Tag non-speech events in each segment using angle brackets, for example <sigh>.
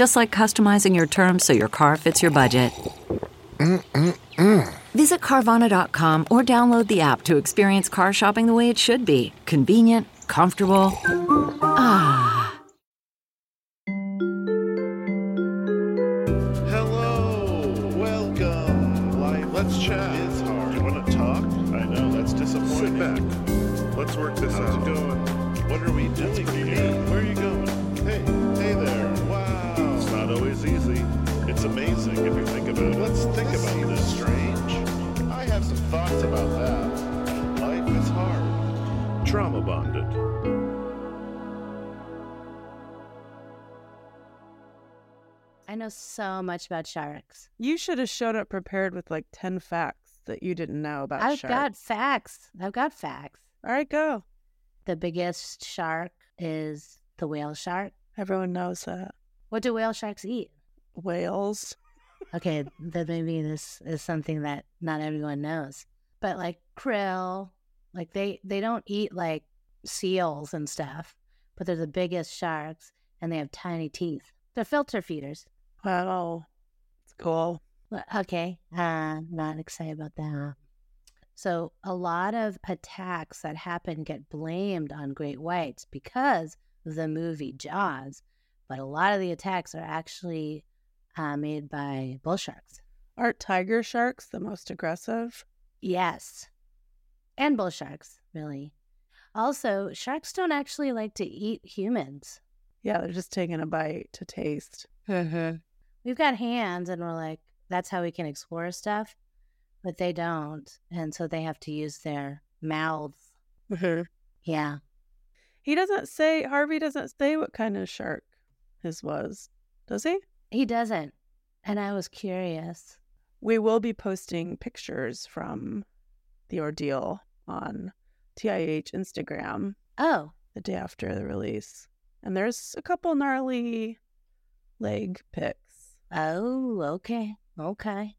Just like customizing your terms so your car fits your budget. Mm-mm-mm. Visit Carvana.com or download the app to experience car shopping the way it should be convenient, comfortable. Ah. Hello, welcome. Life, let's chat. It's hard. You want to talk? I know that's disappointing. Sit back. Let's work this How's out. How's it going? What are we doing here? Where are you going? Hey, hey there. Wow. It's easy. It's amazing if you think about it. Let's think this about this. Strange. I have some thoughts about that. Life is hard. Trauma bonded. I know so much about sharks. You should have showed up prepared with like 10 facts that you didn't know about sharks. I've sharks. got facts. I've got facts. All right, go. The biggest shark is the whale shark. Everyone knows that. What do whale sharks eat? Whales. <laughs> Okay, then maybe this is something that not everyone knows. But like krill, like they they don't eat like seals and stuff, but they're the biggest sharks and they have tiny teeth. They're filter feeders. Wow. It's cool. Okay, uh, not excited about that. So a lot of attacks that happen get blamed on great whites because of the movie Jaws, but a lot of the attacks are actually uh, made by bull sharks. Aren't tiger sharks the most aggressive? Yes, and bull sharks, really. Also, sharks don't actually like to eat humans. Yeah, they're just taking a bite to taste. We've got hands, and we're like, that's how we can explore stuff, but they don't, and so they have to use their mouths. Yeah. he doesn't say, Harvey doesn't say what kind of shark his was, does he? He doesn't. And I was curious. We will be posting pictures from the ordeal on TIH Instagram Oh, the day after the release. And there's a couple gnarly leg pics. oh, okay. Okay.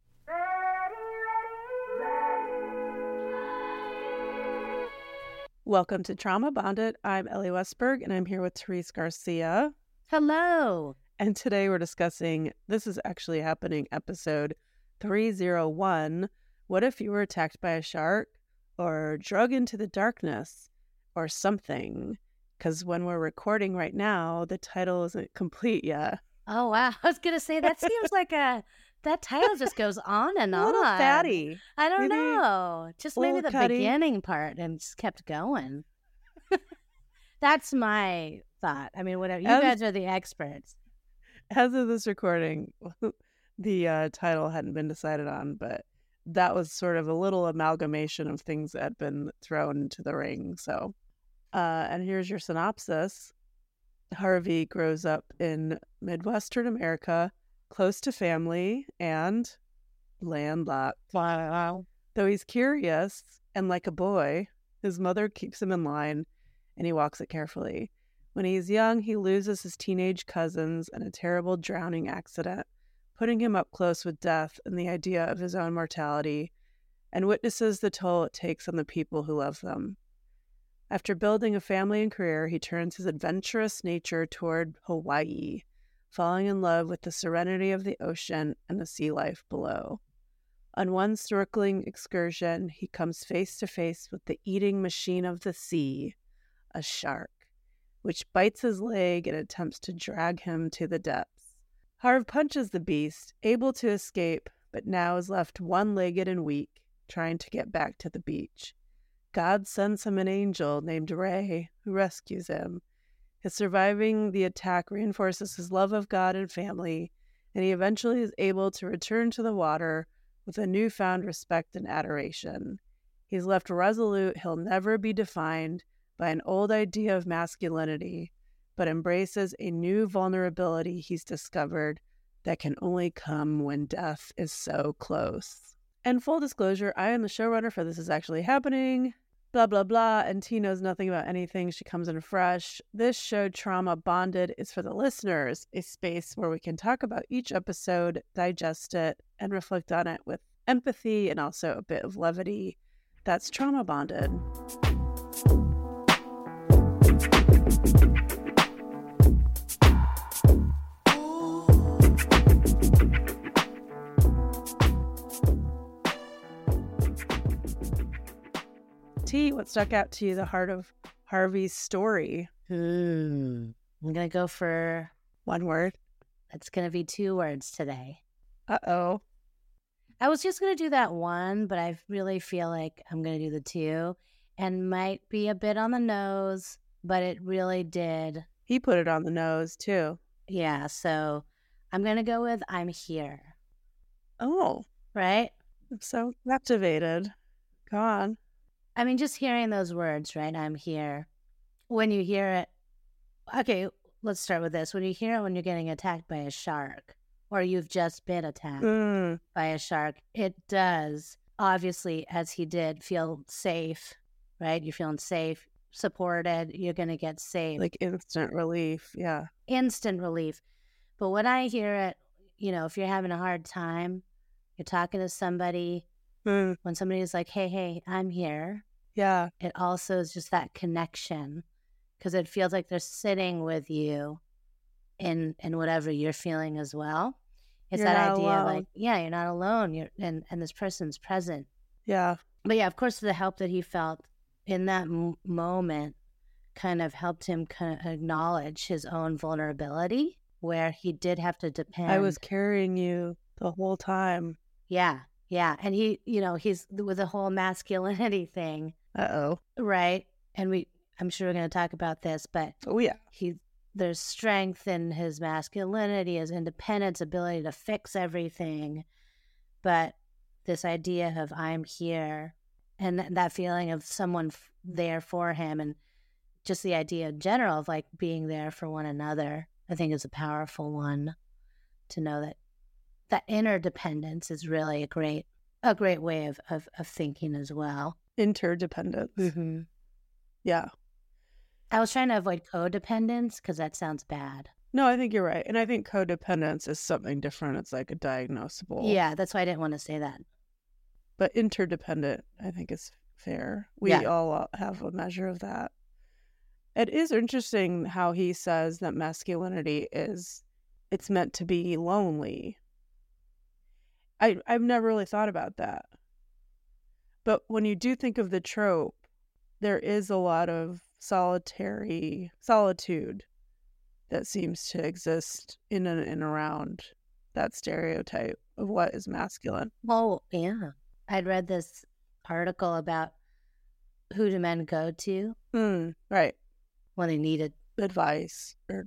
Welcome to Trauma Bonded. I'm Elly Westberg and I'm here with Therese Garcia. Hello. And today we're discussing this is actually happening episode 301. What if you were attacked by a shark or drug into the darkness or something? Because when we're recording right now, the title isn't complete yet. Oh, wow. <laughs> I was going to say, that seems <laughs> like a, that title just goes on and A on. little fatty. I don't Maybe know. Just maybe the cutty. beginning part and just kept going. <laughs> That's my thought. I mean, whatever. You As- guys are the experts. As of this recording, <laughs> the uh, title hadn't been decided on, but that was sort of a little amalgamation of things that had been thrown into the ring. So, uh, and here's your synopsis Harvey grows up in Midwestern America, close to family and landlocked. Wow. Though he's curious and like a boy, his mother keeps him in line and he walks it carefully. When he's young, he loses his teenage cousins in a terrible drowning accident, putting him up close with death and the idea of his own mortality, and witnesses the toll it takes on the people who love them. After building a family and career, he turns his adventurous nature toward Hawaii, falling in love with the serenity of the ocean and the sea life below. On one snorkeling excursion, he comes face to face with the eating machine of the sea, a shark, which bites his leg and attempts to drag him to the depths. Harv punches the beast, able to escape, but now is left one legged and weak, trying to get back to the beach. God sends him an angel named Ray, who rescues him. His surviving the attack reinforces his love of God and family, and he eventually is able to return to the water with a newfound respect and adoration. He's left resolute he'll never be defined by an old idea of masculinity, but embraces a new vulnerability he's discovered that can only come when death is so close. And full disclosure, I am the showrunner for This Is Actually Happening. Blah, blah, blah. And T knows nothing about anything. She comes in fresh. This show, Trauma Bonded, is for the listeners, a space where we can talk about each episode, digest it, and reflect on it with empathy and also a bit of levity. That's Trauma Bonded. T, what stuck out to you the heart of Harvey's story? Hmm. I'm gonna go for One word. it's gonna be two words today. Uh oh. I was just gonna do that one, but I really feel like I'm gonna do the two, and might be a bit on the nose, but it really did. He put it on the nose too. Yeah. So I'm gonna go with I'm here. Oh, Right. I'm so captivated. Go on. I mean, just hearing those words, right? I'm here. When you hear it, okay, let's start with this. When you hear it when you're getting attacked by a shark or you've just been attacked Mm, by a shark, it does, obviously, as he did, feel safe, right? You're feeling safe, supported, you're going to get safe. like instant relief. Yeah. instant relief. But when I hear it, you know, if you're having a hard time, you're talking to somebody, Mm, when somebody is like, hey, hey, I'm here, yeah. it also is just that connection because it feels like they're sitting with you in in whatever you're feeling as well. It's You're that idea alone. like, yeah, you're not alone. You're and and this person's present. Yeah. But yeah, of course, the help that he felt in that m- moment kind of helped him kind of acknowledge his own vulnerability, where he did have to depend. I was carrying you the whole time. yeah, yeah, and he, you know, he's with the whole masculinity <laughs> thing, Uh oh. right? And we, I'm sure we're going to talk about this, but Oh, yeah. he there's strength in his masculinity, his independence, ability to fix everything. But this idea of I'm here and th- that feeling of someone f- there for him and just the idea in general of like being there for one another, I think is a powerful one to know that that interdependence is really a great a great way of of, of thinking as well. Interdependence. Mm-hmm. Yeah. I was trying to avoid codependence because that sounds bad. No, I think you're right. And I think codependence is something different. It's like a diagnosable. Yeah, that's why I didn't want to say that. But interdependent, I think, is fair. We Yeah. all uh, have a measure of that. It is interesting how he says that masculinity is it's meant to be lonely. I I've never really thought about that. But when you do think of the trope, there is a lot of solitary solitude that seems to exist in and, and around that stereotype of what is masculine. Oh, yeah. I'd read this article about who do men go to Mm, right. when they needed Advice or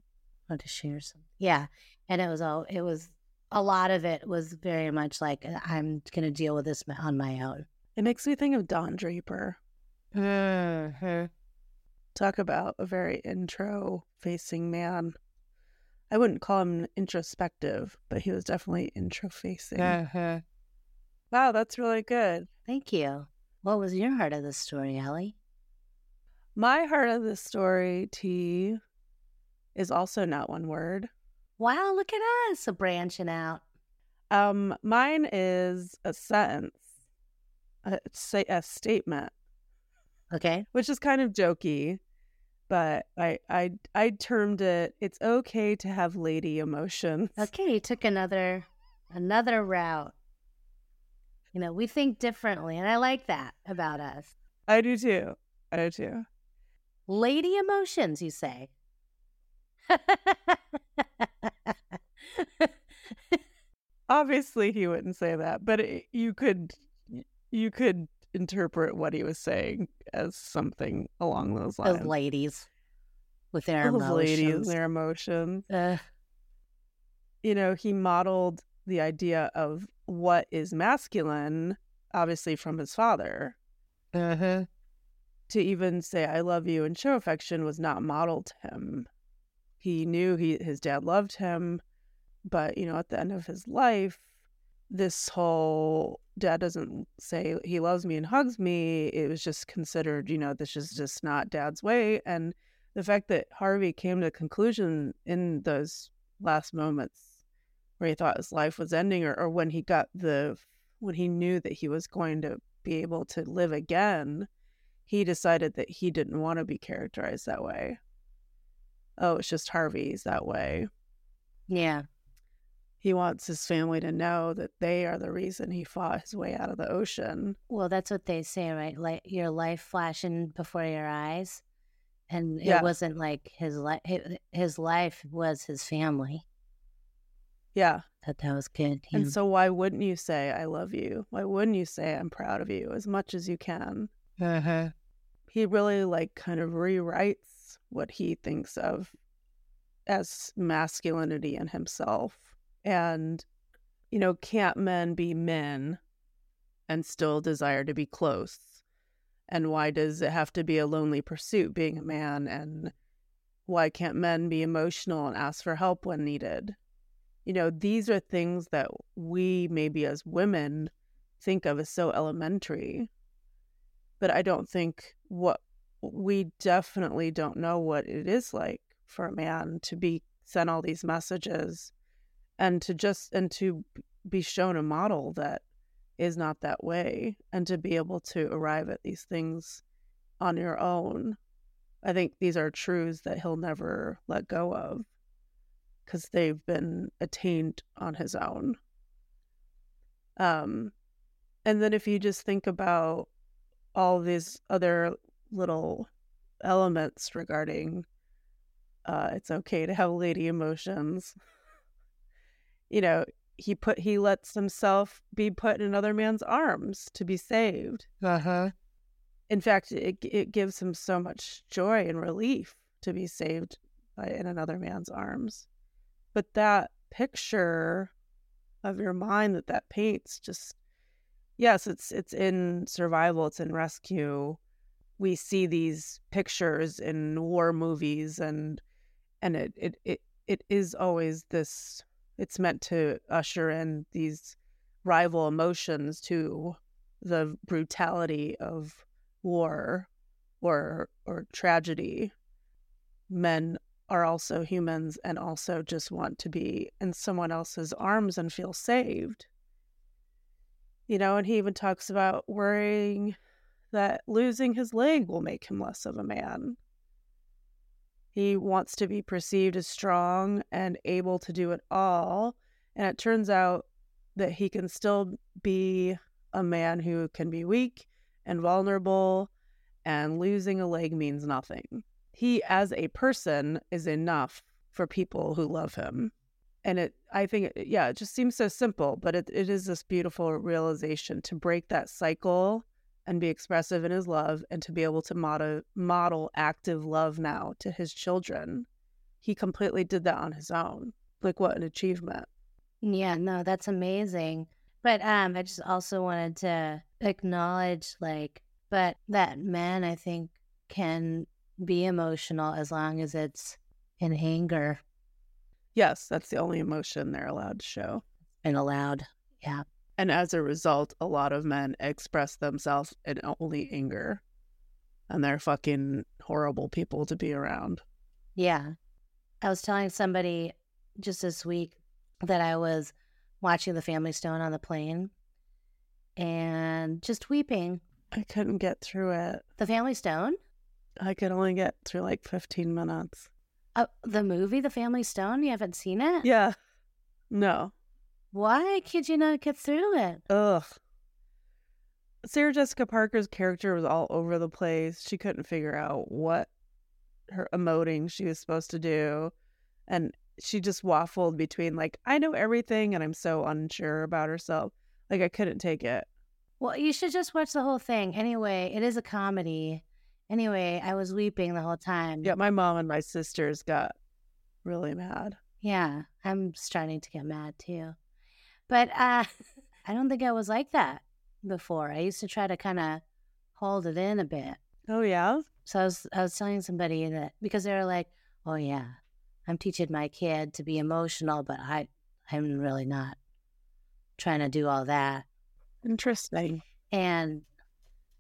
want to share something. Yeah. And it was all, it was, a lot of it was very much like, I'm going to deal with this on my own. It makes me think of Don Draper. Mm-hmm. Talk about a very intro facing man. I wouldn't call him introspective, but he was definitely intro facing. Mm-hmm. Wow, that's really good. Thank you. What was your heart of the story, Elly? My heart of the story, T, is also not one word. Wow, look at us, branching out. Um, mine is a sentence, a, say a statement, Okay. which is kind of jokey, but I I I termed it. It's okay to have lady emotions. Okay, you took another another route. You know, we think differently, and I like that about us. I do too. I do too. Lady emotions, you say. Obviously, he wouldn't say that, but it, you could you could interpret what he was saying as something along those lines. Those ladies with their Those ladies, emotions. their emotions. Ugh. You know, he modeled the idea of what is masculine, obviously from his father. Mhm. To even say "I love you" and show affection was not modeled to him. He knew he his dad loved him, but you know, at the end of his life, this whole dad doesn't say he loves me and hugs me. It was just considered, you know, this is just not dad's way. And the fact that Harvey came to the conclusion in those last moments where he thought his life was ending or, or when he got the when he knew that he was going to be able to live again, he decided that he didn't want to be characterized that way. Oh, it's just Harvey's that way. Yeah. He wants his family to know that they are the reason he fought his way out of the ocean. Well, that's what they say, right? Like your life flashing before your eyes, and Yeah. it wasn't like his life. His life was his family. Yeah. That that was good. Yeah. And so why wouldn't you say I love you? Why wouldn't you say I'm proud of you as much as you can? Mhm. He really like kind of rewrites what he thinks of as masculinity in himself. And you know, can't men be men and still desire to be close? And why does it have to be a lonely pursuit being a man and why can't men be emotional and ask for help when needed? You know, these are things that we maybe as women think of as so elementary. But I don't think what we definitely don't know what it is like for a man to be sent all these messages and to just and to be shown a model that is not that way and to be able to arrive at these things on your own. I think these are truths that he'll never let go of because they've been attained on his own. Um, and then if you just think about all these other little elements regarding uh, it's okay to have lady emotions, <laughs> you know, he put he lets himself be put in another man's arms to be saved. Uh-huh. In fact, it it gives him so much joy and relief to be saved by in another man's arms but that picture of your mind that that paints just yes it's it's in survival it's in rescue. We see these pictures in war movies and and it it it, it is always this it's meant to usher in these rival emotions to the brutality of war or or tragedy. Men are also humans and also just want to be in someone else's arms and feel saved. You know, and he even talks about worrying that losing his leg will make him less of a man. He wants to be perceived as strong and able to do it all. And it turns out that he can still be a man who can be weak and vulnerable, and losing a leg means nothing he as a person is enough for people who love him. And it i think yeah it just seems so simple but it, it is this beautiful realization to break that cycle and be expressive in his love and to be able to model model active love now to his children. He completely did that on his own. Like what an achievement. Yeah, no, that's amazing. But um I just also wanted to acknowledge like but that men I think can be emotional as long as it's in anger yes that's the only emotion they're allowed to show and allowed. Yeah. and as a result a lot of men express themselves in only anger and they're fucking horrible people to be around Yeah. I was telling somebody just this week that I was watching The Family Stone on the plane and just weeping. I couldn't get through it. The Family Stone? I could only get through like 15 minutes. Uh, the movie The Family Stone? You haven't seen it? Yeah. No. Why could you not get through it? Ugh. Sarah Jessica Parker's character was all over the place. She couldn't figure out what her emoting she was supposed to do. And she just waffled between like I know everything and I'm so unsure about herself. Like I couldn't take it. Well, you should just watch the whole thing. Anyway, it is a comedy. Anyway, I was weeping the whole time. Yeah, my mom and my sisters got really mad. Yeah, I'm starting to get mad too. But uh <laughs> I don't think I was like that before. I used to try to kind of hold it in a bit. Oh yeah? So I was I was telling somebody that because they were like, "Oh yeah, I'm teaching my kid to be emotional, but I I'm really not trying to do all that." Interesting. And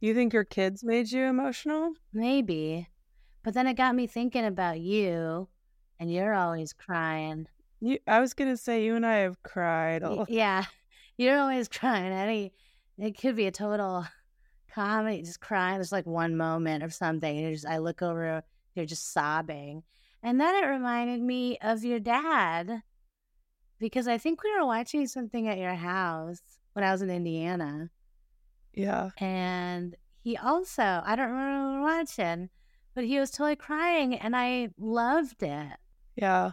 You think your kids made you emotional? maybe, but then it got me thinking about you, and you're always crying. You I was gonna say you and I have cried a Y- lot. Yeah, <laughs> you're always crying. Any, it could be a total <laughs> comedy, just crying. There's like one moment or something, and you're just, I look over, you're just sobbing, and then it reminded me of your dad, because I think we were watching something at your house when I was in Indiana, Yeah. and he also, I don't remember what we were watching, but he was totally crying, and I loved it. Yeah.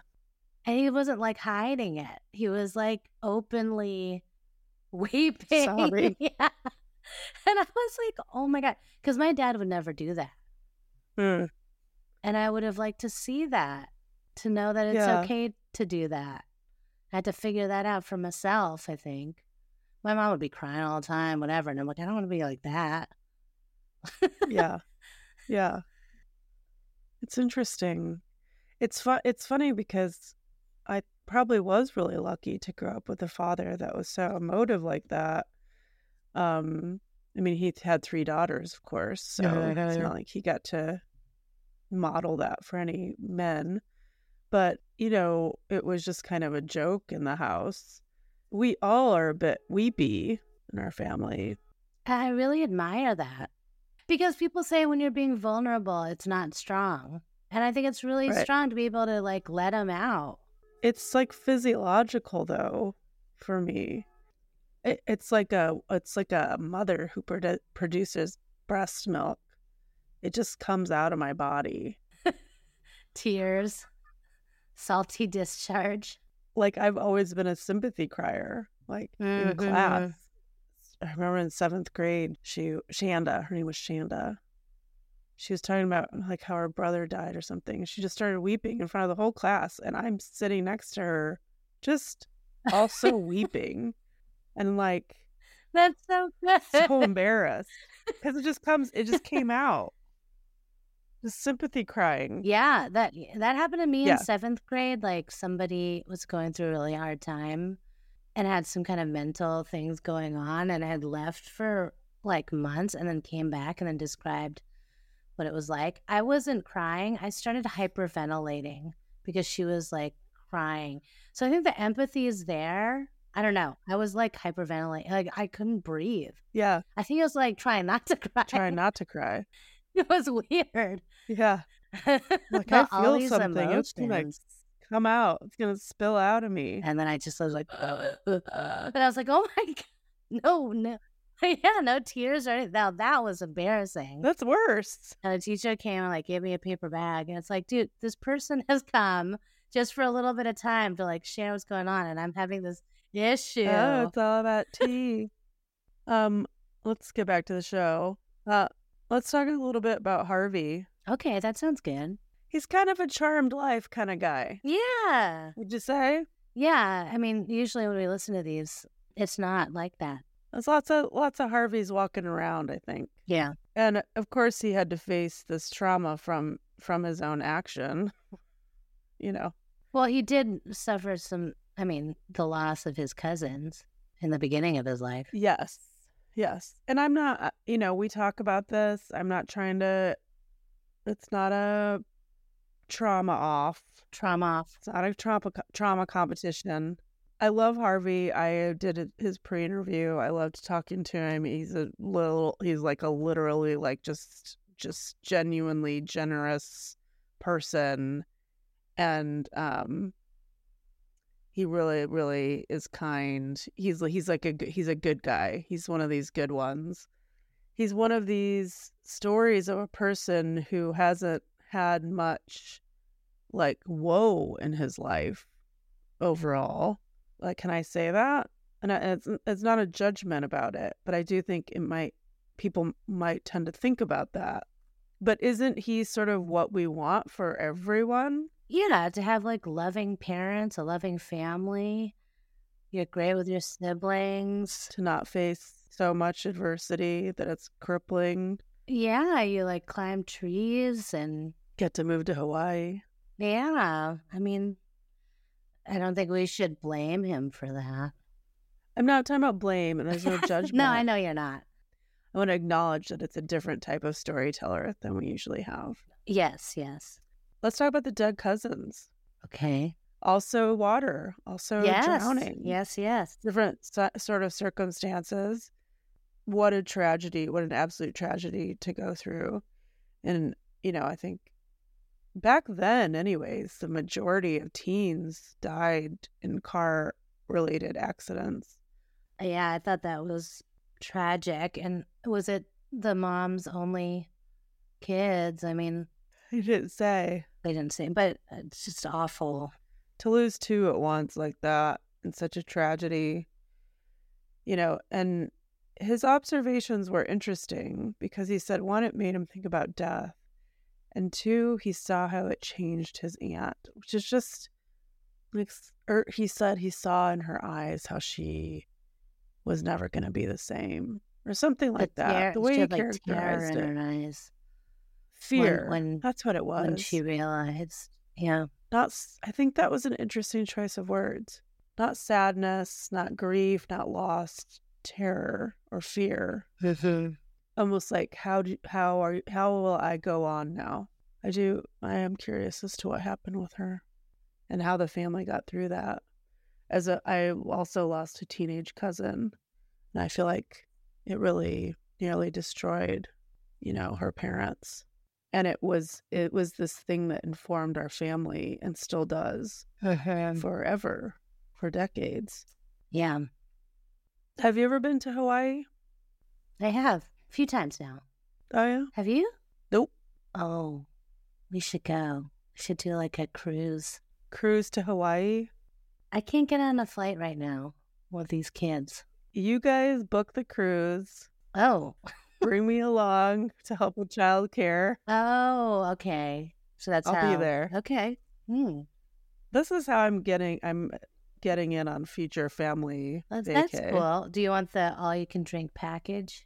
And he wasn't like hiding it. He was like openly <laughs> weeping. Sobbing. <laughs> yeah. And I was like, oh my God. Because my dad would never do that. Hmm. And I would have liked to see that, to know that it's Yeah. okay to do that. I had to figure that out for myself, I think. My mom would be crying all the time, whatever. And I'm like, I don't want to be like that. yeah. Yeah. It's interesting. It's fun it's funny because i probably was really lucky to grow up with a father that was so emotive like that. Um i mean he had three daughters of course so Yeah, yeah, it's not like he got to model that for any men but you know it was just kind of a joke in the house we all are a bit weepy in our family I really admire that because people say when you're being vulnerable, it's not strong. And I think it's really Right. strong to be able to like let them out. It's like physiological though for me. It, it's like a it's like a mother who produ- produces breast milk. It just comes out of my body. <laughs> Tears, salty discharge. Like I've always been a sympathy crier. Like in Mhm. class, I remember in seventh grade, she Shanda, her name was Shanda. She was talking about like how her brother died or something. She just started weeping in front of the whole class, and I'm sitting next to her, just also weeping, and like <laughs> That's so good. so embarrassed because it just comes it just came out sympathy crying yeah, that that happened to me Yeah. in seventh grade. Like somebody was going through a really hard time and had some kind of mental things going on and had left for like months and then came back and then described what it was like. I wasn't crying. I started hyperventilating because she was like crying. So I think the empathy is there. I don't know. I was like hyperventilating. Like I couldn't breathe. yeah I think I was like trying not to <laughs> cry. trying not to cry <laughs> It was weird. yeah <laughs> like i feel something it's gonna emotions. come out it's gonna spill out of me And then I just was like, and I was like, oh my God. <laughs> No, no. Yeah, no tears or anything. Now that was embarrassing. that's worse And the teacher came and like gave me a paper bag. And it's like, dude, this person has come just for a little bit of time to like share what's going on. And I'm having this issue. oh it's all about tea um let's get back to the show uh let's talk a little bit about harvey okay, that sounds good. he's kind of a charmed life kind of guy Yeah. would you say Yeah. I mean, usually when we listen to these, it's not like that. there's lots of lots of harveys walking around i think Yeah. and of course he had to face this trauma from from his own action <laughs> you know Well, he did suffer some, I mean, the loss of his cousins in the beginning of his life. yes yes and i'm not uh, you know we talk about this i'm not trying to it's not a trauma off Trauma off. it's not a trauma trauma competition i love harvey i did his pre-interview i loved talking to him he's a little he's like a literally like just just genuinely generous person and um he really really is kind he's he's like a he's a good guy he's one of these good ones he's one of these stories of a person who hasn't had much like woe in his life overall. Like, can I say that? And it's it's not a judgment about it, but I do think it might people might tend to think about that. But isn't he sort of what we want for everyone? Yeah, to have like loving parents, a loving family. You're great with your siblings. To not face so much adversity that it's crippling. Yeah, you like climb trees and Get to move to Hawaii. yeah. I mean, I don't think we should blame him for that. I'm not talking about blame, and there's no <laughs> judgment. no, I know you're not. I want to acknowledge that it's a different type of storyteller than we usually have. Yes, yes. Let's talk about the dead cousins. Okay. Also, water. Also, yes. drowning. Yes, yes. Different so- sort of circumstances. What a tragedy. What an absolute tragedy to go through. And, you know, I think back then, anyways, the majority of teens died in car related accidents. Yeah, I thought that was tragic. And was it the mom's only kids? I mean, He didn't say. They didn't say, but uh, it's just awful. to lose two at once like that and such a tragedy you know and his observations were interesting because he said one it made him think about death and two he saw how it changed his aunt which is just like or er, he said he saw in her eyes how she was never going to be the same or something like that tear- the way he like, characterized in it her eyes fear. when- that's what it was. when she realized. Yeah. not I think that was an interesting choice of words. Not sadness not grief not loss terror or fear. Mm-hmm. Almost like how do how are how will i go on now? I do i am curious as to what happened with her and how the family got through that. As a i also lost a teenage cousin and i feel like it really nearly destroyed you know her parents and it was it was this thing that informed our family and still does uh-huh. forever for decades Yeah. have you ever been to hawaii I have a few times now. oh yeah Have you? nope Oh, we should go. We should do like a cruise. cruise to hawaii I can't get on a flight right now with these kids. you guys book the cruise Oh, <laughs> bring me along to help with childcare oh, okay. So that's I'll be there. Okay. Hmm. this is how i'm getting i'm getting in on future family That's, that's cool. Do you want the all you can drink package?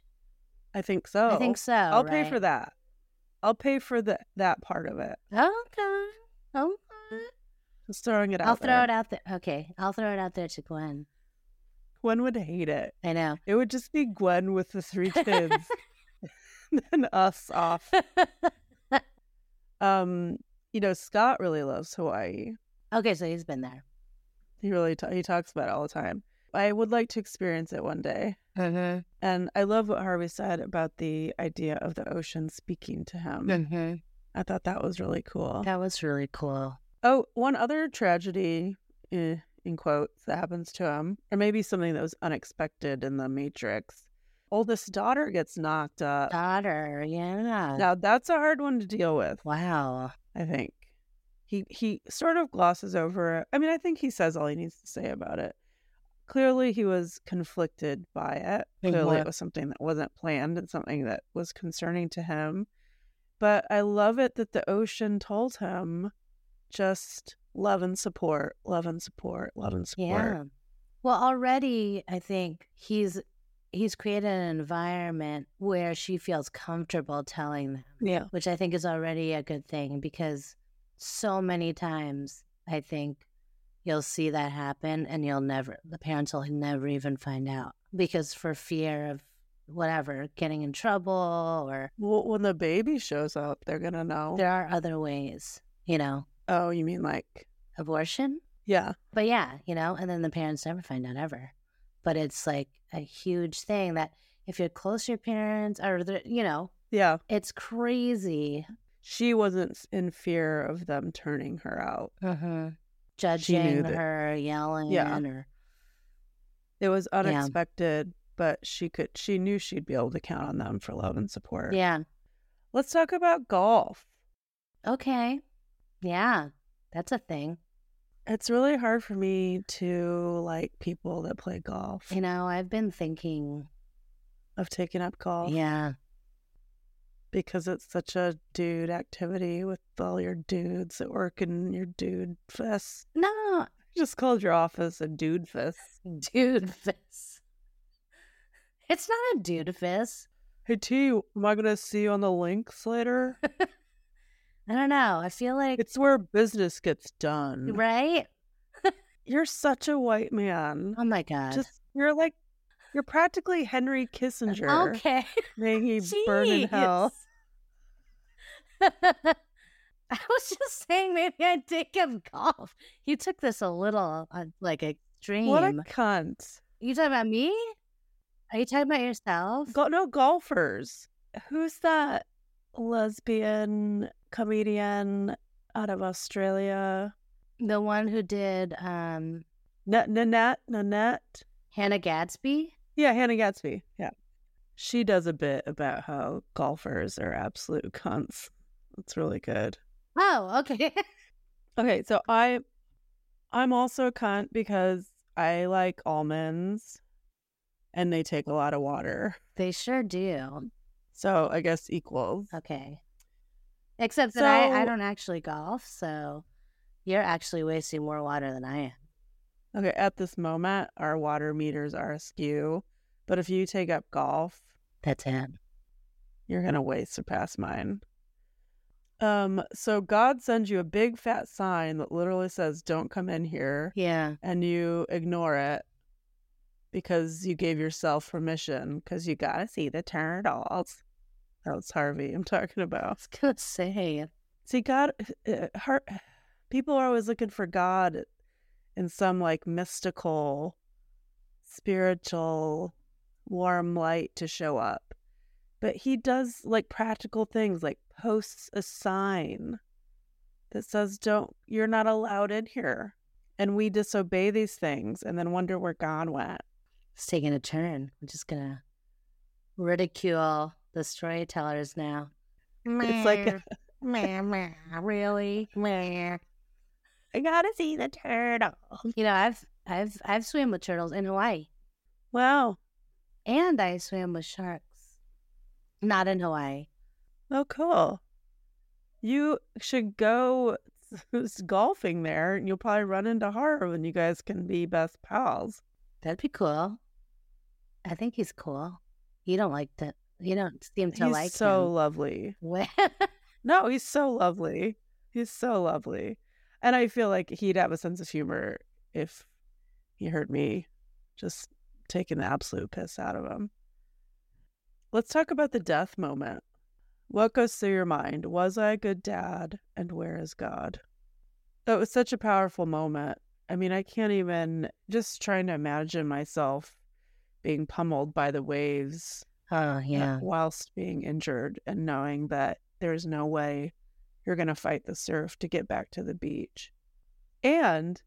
i think so I think so. i'll pay for that i'll pay for the, that part of it Okay. Okay. just throwing it out I'll throw there. it out there. Okay. I'll throw it out there to Gwen. Gwen would hate it. I know. it would just be gwen with the three kids <laughs> <laughs> and us off. Um you know scott really loves hawaii. Okay, so he's been there. he really ta- he talks about it all the time. I would like to experience it one day. And i love what harvey said about the idea of the ocean speaking to him. I thought that was really cool. That was really cool. oh one other tragedy eh, in quotes that happens to him or maybe something that was unexpected in the matrix oldest daughter gets knocked up Daughter, yeah. now that's a hard one to deal with Wow. I think. He he sort of glosses over it. I mean, I think he says all he needs to say about it. Clearly he was conflicted by it. Clearly it was something that wasn't planned and something that was concerning to him. But I love it that the ocean told him just love and support, love and support, love and support. Yeah. Well, already I think he's he's created an environment where she feels comfortable telling them, Yeah. which I think is already a good thing because so many times I think you'll see that happen and you'll never the parents will never even find out because for fear of whatever getting in trouble or Well, when the baby shows up, they're going to know. there are other ways, you know, Oh, you mean like, abortion yeah. But yeah, you know, and then the parents never find out ever. But it's like a huge thing that if you're close to your parents or, you know, Yeah. it's crazy She wasn't in fear of them turning her out. uh-huh. judging that- her, yelling, Yeah. or It was unexpected, but she could she knew she'd be able to count on them for love and support. yeah. Let's talk about golf. Okay. Yeah. That's a thing. It's really hard for me to like people that play golf. You know, I've been thinking, Of taking up golf. yeah, Because it's such a dude activity with all your dudes at work and your dude fest. no, Just called your office a dude fest. <laughs> dude fist. It's not a dude fist. Hey T, am I gonna see you on the links later? <laughs> I don't know. I feel like it's where business gets done. right. You're such a white man. Oh my god. Just you're like you're practically Henry Kissinger. okay. <laughs> May he burn in hell. <laughs> I was just saying maybe I'd take up golf. You took this a little uh, like extreme. What a cunt. you talking about me? Are you talking about yourself? Go- no golfers. Who's that lesbian comedian out of Australia? the one who did um N- Nanette? Nanette? Hannah Gadsby? Yeah, Hannah Gadsby. Yeah. She does a bit about how golfers are absolute cunts. It's really good. Oh, okay. <laughs> Okay, so I I'm also a cunt because I like almonds and they take a lot of water. they sure do. So I guess equals. Okay. Except that I, I don't actually golf, so you're actually wasting more water than I am. Okay, at this moment our water meters are askew, but if you take up golf, That's it. you're gonna way surpass mine. Um, so God sends you a big fat sign that literally says, Don't come in here. Yeah. and you ignore it because you gave yourself permission because you gotta see the turtles. That's Harvey I'm talking I about. was gonna say See, God, uh, heart, people are always looking for God in some like mystical, spiritual, warm light to show up. But he does like practical things, like posts a sign that says, Don't, you're not allowed in here. And we disobey these things and then wonder where God went. it's taking a turn. I'm just gonna ridicule the storytellers now. It's like, <laughs> meh, meh, really? Meh. I gotta see the turtle. You know, I've I've I've swam with turtles in Hawaii. Wow. And I swam with sharks. Not in Hawaii. Oh, cool. You should go <laughs> golfing there, and you'll probably run into Harv, and you guys can be best pals. That'd be cool. I think he's cool. You don't like to you don't seem to like. he's like so him. lovely. <laughs> No, he's so lovely. He's so lovely, and I feel like he'd have a sense of humor if he heard me just taking the absolute piss out of him. Let's talk about the death moment. What goes through your mind? Was I a good dad? And where is God? That was such a powerful moment. I mean, I can't even just trying to imagine myself being pummeled by the waves uh, yeah. whilst being injured and knowing that there's no way you're going to fight the surf to get back to the beach. And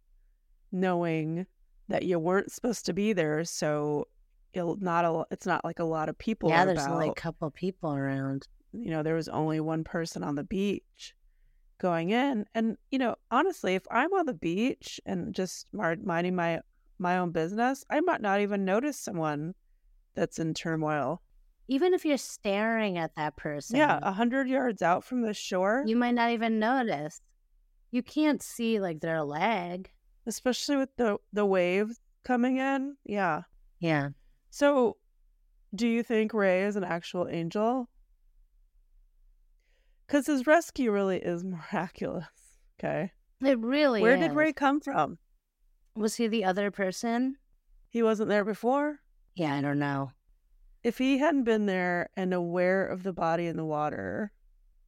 knowing that you weren't supposed to be there, so it'll not a, it's not like a lot of people Yeah, there's about. only a couple people around. you know, there was only one person on the beach going in. And, you know, honestly, if I'm on the beach and just minding my my own business, I might not even notice someone that's in turmoil. Even if you're staring at that person, Yeah, a hundred yards out from the shore, you might not even notice. You can't see like their leg. especially with the the waves coming in. Yeah. Yeah. So, do you think Ray is an actual angel? Because his rescue really is <laughs> miraculous. Okay. It really Where is. did Ray come from? Was he the other person? He wasn't there before. Yeah, I don't know. If he hadn't been there and aware of the body in the water,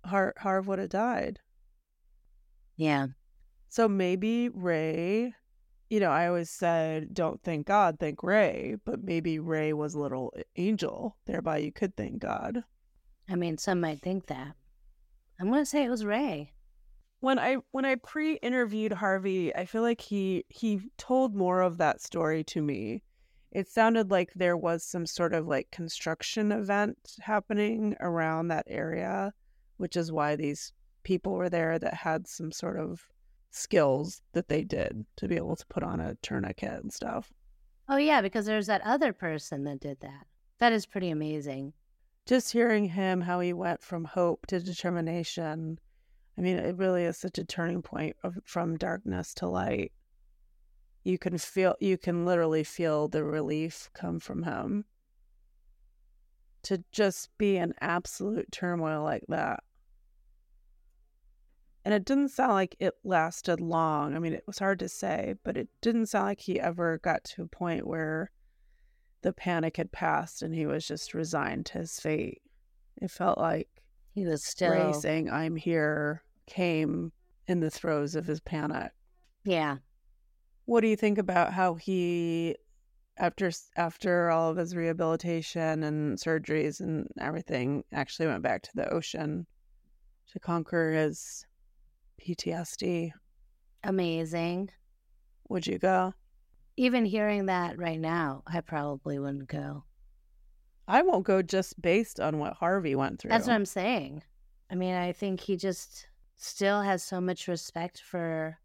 Har- Harv would have died. Yeah. So maybe Ray, you know, I always said, don't thank God, thank Ray, but maybe Ray was a little angel, thereby you could thank God. I mean, some might think that. I'm going to say it was Ray. When I when I pre-interviewed Harvey, I feel like he he told more of that story to me. It sounded like there was some sort of like construction event happening around that area, which is why these people were there that had some sort of skills that they did to be able to put on a tourniquet and stuff. Oh, yeah, because there's that other person that did that. That is pretty amazing. Just hearing him, how he went from hope to determination. I mean, it really is such a turning point of, from darkness to light. You can feel, you can literally feel the relief come from him to just be in absolute turmoil like that. And it didn't sound like it lasted long. I mean, it was hard to say, but it didn't sound like he ever got to a point where the panic had passed and he was just resigned to his fate. It felt like He was still. Saying, I'm here, came in the throes of his panic. Yeah. What do you think about how he, after after all of his rehabilitation and surgeries and everything, actually went back to the ocean to conquer his PTSD? Amazing. Would you go? Even hearing that right now, I probably wouldn't go. I won't go just based on what Harvey went through. That's what I'm saying. I mean, I think he just still has so much respect for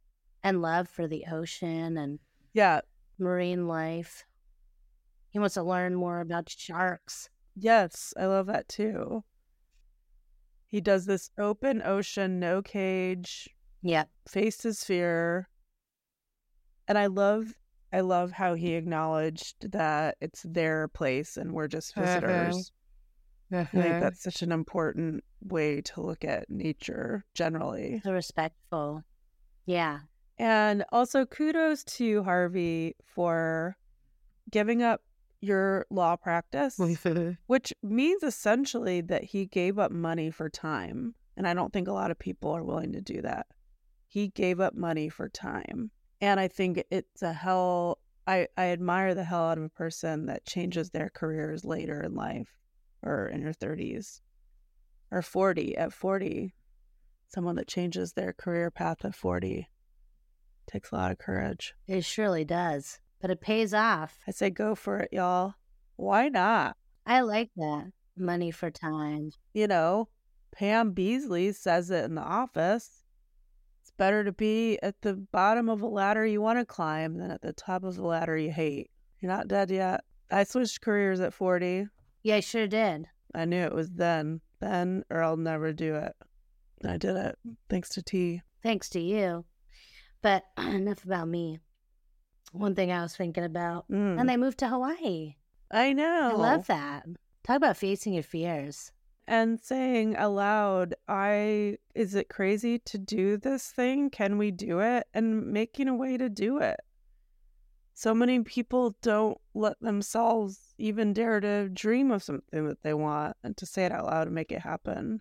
and love for the ocean and yeah. marine life. He wants to learn more about sharks. Yes, I love that too. He does this open ocean, no cage, yeah faced his fear. And I love I love how he acknowledged that it's their place and we're just mm-hmm. visitors. I think mm-hmm. that's such an important way to look at nature generally. So respectful. Yeah. And also kudos to Harvey for giving up your law practice, <laughs> which means essentially that he gave up money for time. And I don't think a lot of people are willing to do that. He gave up money for time. And I think it's a hell I, I admire the hell out of a person that changes their careers later in life or in your 30s or 40 at 40 someone that changes their career path at 40 takes a lot of courage It surely does. But it pays off. i say go for it y'all why not I like that. Money for time. you know pam Beesly says it in the office it's better to be at the bottom of a ladder you want to climb than at the top of a ladder you hate you're not dead yet i switched careers at 40 Yeah, I sure did. I knew it was then, then, or I'll never do it. I did it thanks to T. Thanks to you. But <clears throat> enough about me. One thing I was thinking about. Mm. And they moved to Hawaii. I know. I love that. Talk about facing your fears. And saying aloud, I, is it crazy to do this thing? Can we do it? And making a way to do it. So many people don't let themselves even dare to dream of something that they want and to say it out loud and make it happen.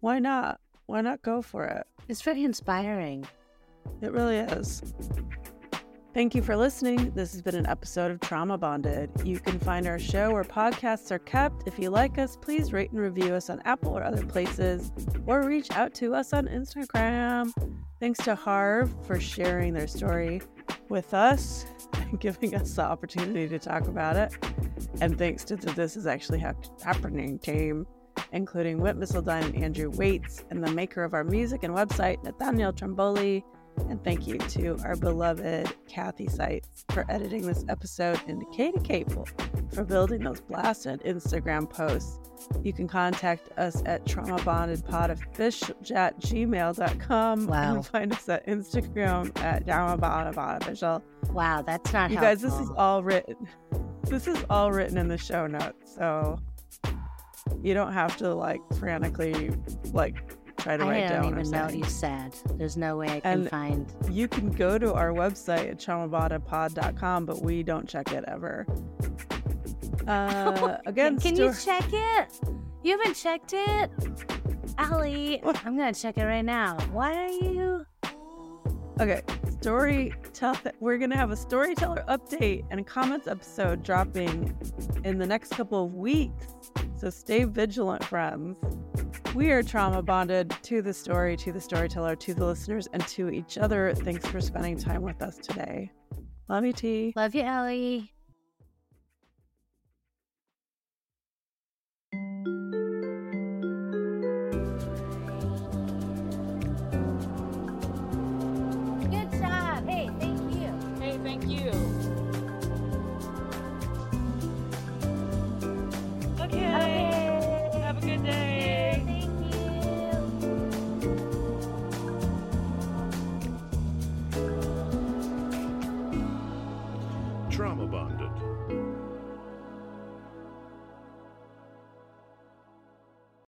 Why not? Why not go for it? It's very inspiring. It really is. Thank you for listening. This has been an episode of Trauma Bonded. You can find our show where podcasts are kept. If you like us, please rate and review us on Apple or other places, or reach out to us on Instagram. Thanks to Harv for sharing their story with us and <laughs> giving us the opportunity to talk about it. And thanks to the This Is Actually Hap- Happening team, including Whit Missildine and Andrew Waits, and the maker of our music and website, Nathanael Trimboli. And thank you to our beloved Cathy Sitzes for editing this episode, and to Katy Caple for building those blasted Instagram posts. You can contact us at traumabondedpodofficial at gmail.com. Wow. And find us at Instagram at traumabondedpodofficial. Wow, that's not You guys, this is all written. This is all written in the show notes, so you don't have to like frantically like try to I write don't even know what you said. There's no way I can And- find. You can go to our website at traumabondedpod.com, but we don't check it ever. Uh, <laughs> again, can you check it? You haven't checked it? Elly, I'm going to check it right now. Why are you? Okay, story tell. We're gonna have a storyteller update and comments episode dropping in the next couple of weeks. So stay vigilant, friends. We are trauma bonded to the story, to the storyteller, to the listeners, and to each other. Thanks for spending time with us today. Love you, T. Love you, Elly. Good job. Hey, thank you. Hey, thank you.